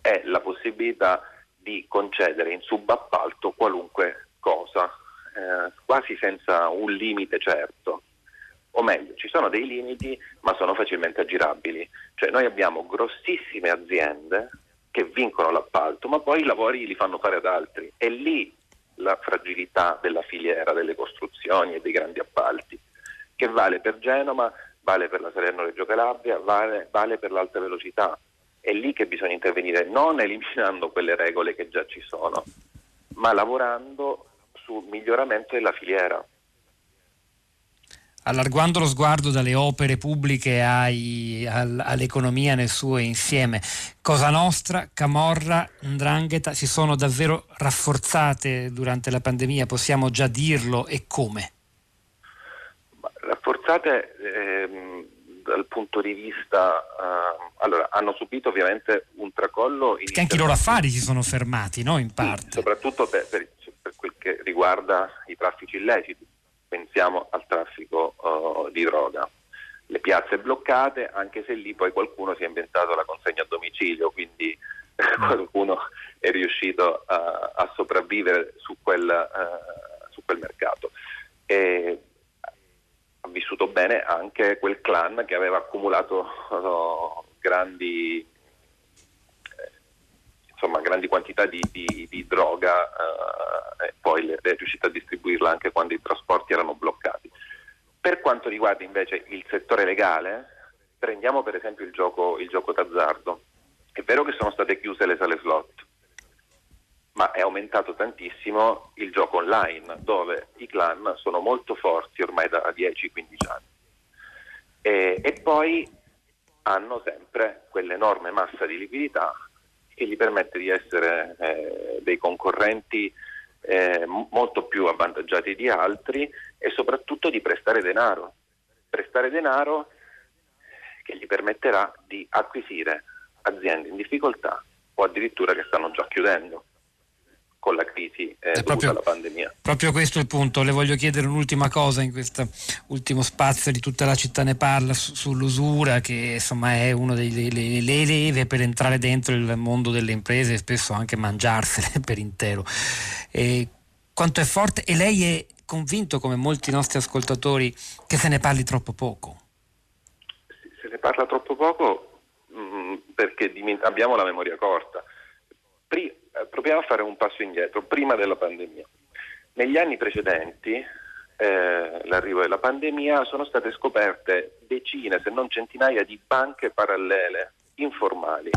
Speaker 14: è la possibilità di concedere in subappalto qualunque cosa, eh, quasi senza un limite certo o meglio, ci sono dei limiti ma sono facilmente aggirabili. Cioè noi abbiamo grossissime aziende che vincono l'appalto ma poi i lavori li fanno fare ad altri. È lì la fragilità della filiera delle costruzioni e dei grandi appalti, che vale per Genova, vale per la Salerno-Reggio Calabria, vale, vale per l'alta velocità. È lì che bisogna intervenire, non eliminando quelle regole che già ci sono, ma lavorando sul miglioramento della filiera
Speaker 3: allargando lo sguardo dalle opere pubbliche ai, al, all'economia nel suo insieme, Cosa Nostra, Camorra, Ndrangheta si sono davvero rafforzate durante la pandemia, possiamo già dirlo e come?
Speaker 14: Rafforzate ehm, dal punto di vista, eh, allora hanno subito ovviamente un tracollo.
Speaker 3: Perché anche i loro affari si sono fermati, no? In parte.
Speaker 14: Sì, soprattutto per, per, per quel che riguarda i traffici illeciti pensiamo al traffico uh, di droga. Le piazze bloccate, anche se lì poi qualcuno si è inventato la consegna a domicilio, quindi qualcuno è riuscito a, a sopravvivere su quel, uh, su quel mercato. E ha vissuto bene anche quel clan che aveva accumulato uh, grandi insomma, grandi quantità di, di, di droga eh, e poi è riuscita a distribuirla anche quando i trasporti erano bloccati. Per quanto riguarda invece il settore legale, prendiamo per esempio il gioco, il gioco d'azzardo. È vero che sono state chiuse le sale slot, ma è aumentato tantissimo il gioco online, dove i clan sono molto forti ormai da 10-15 anni. E, e poi hanno sempre quell'enorme massa di liquidità che gli permette di essere eh, dei concorrenti eh, molto più avvantaggiati di altri e soprattutto di prestare denaro. Prestare denaro che gli permetterà di acquisire aziende in difficoltà o addirittura che stanno già chiudendo con la crisi eh, dovuta proprio, alla pandemia.
Speaker 3: Proprio questo è il punto. Le voglio chiedere un'ultima cosa in questo ultimo spazio di tutta la città ne parla su, sull'usura che insomma è una delle le, le leve per entrare dentro il mondo delle imprese e spesso anche mangiarsele per intero. E quanto è forte e lei è convinto come molti nostri ascoltatori che se ne parli troppo poco?
Speaker 14: Se ne parla troppo poco mh, mm, perché abbiamo la memoria corta. Pri- proviamo a fare un passo indietro, prima della pandemia. Negli anni precedenti, eh, l'arrivo della pandemia, sono state scoperte decine, se non centinaia, di banche parallele, informali,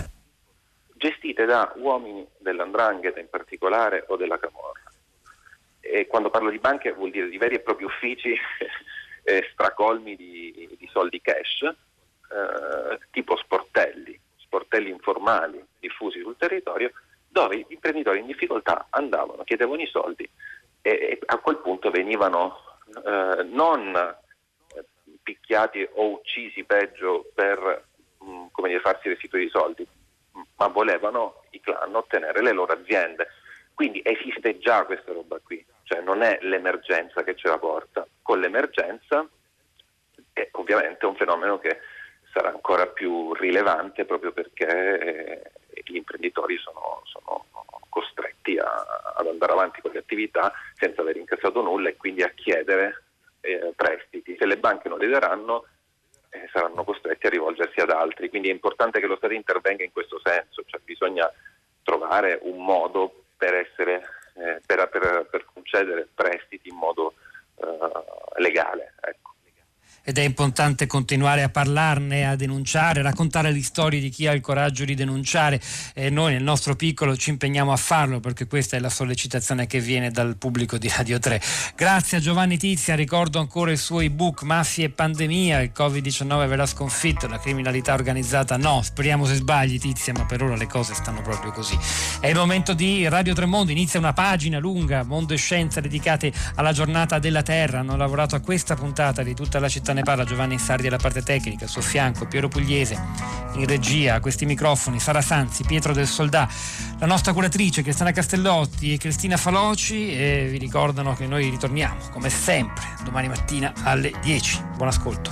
Speaker 14: gestite da uomini dell'andrangheta in particolare o della Camorra. E quando parlo di banche vuol dire di veri e propri uffici eh, stracolmi di, di, soldi cash, eh, tipo sportelli, sportelli informali diffusi sul territorio, dove gli imprenditori in difficoltà andavano, chiedevano i soldi e, a quel punto venivano eh, non eh, picchiati o uccisi peggio per mh, mm, dire, farsi restituire i soldi, ma volevano i clan ottenere le loro aziende. Quindi esiste già questa roba qui, cioè non è l'emergenza che ce la porta, con l'emergenza è ovviamente un fenomeno che sarà ancora più rilevante proprio perché eh, gli imprenditori sono, sono costretti a, ad andare avanti con le attività senza aver incassato nulla e quindi a chiedere eh, prestiti. Se le banche non li daranno eh, saranno costretti a rivolgersi ad altri, quindi è importante che lo Stato intervenga in questo senso, cioè bisogna trovare un modo per, essere, eh, per, per, per concedere prestiti in modo eh, legale. Ecco
Speaker 3: ed è importante continuare a parlarne, a denunciare, a raccontare le storie di chi ha il coraggio di denunciare e noi nel nostro piccolo ci impegniamo a farlo perché questa è la sollecitazione che viene dal pubblico di Radio 3. Grazie a Giovanni Tizia, ricordo ancora il suo ebook Mafia e pandemia, il Covid-19 verrà sconfitto, la criminalità organizzata no, speriamo se sbagli Tizia, ma per ora le cose stanno proprio così. È il momento di Radio Tremondo, inizia una pagina lunga, Mondo e Scienza dedicate alla giornata della Terra, hanno lavorato a questa puntata di tutta la città diretta ne parla Giovanni Sardi alla parte tecnica, suo fianco Piero Pugliese in regia, a questi microfoni Sara Sanzi, Pietro del Soldà, la nostra curatrice Cristiana Castellotti e Cristina Faloci e vi ricordano che noi ritorniamo come sempre domani mattina alle 10. Buon ascolto.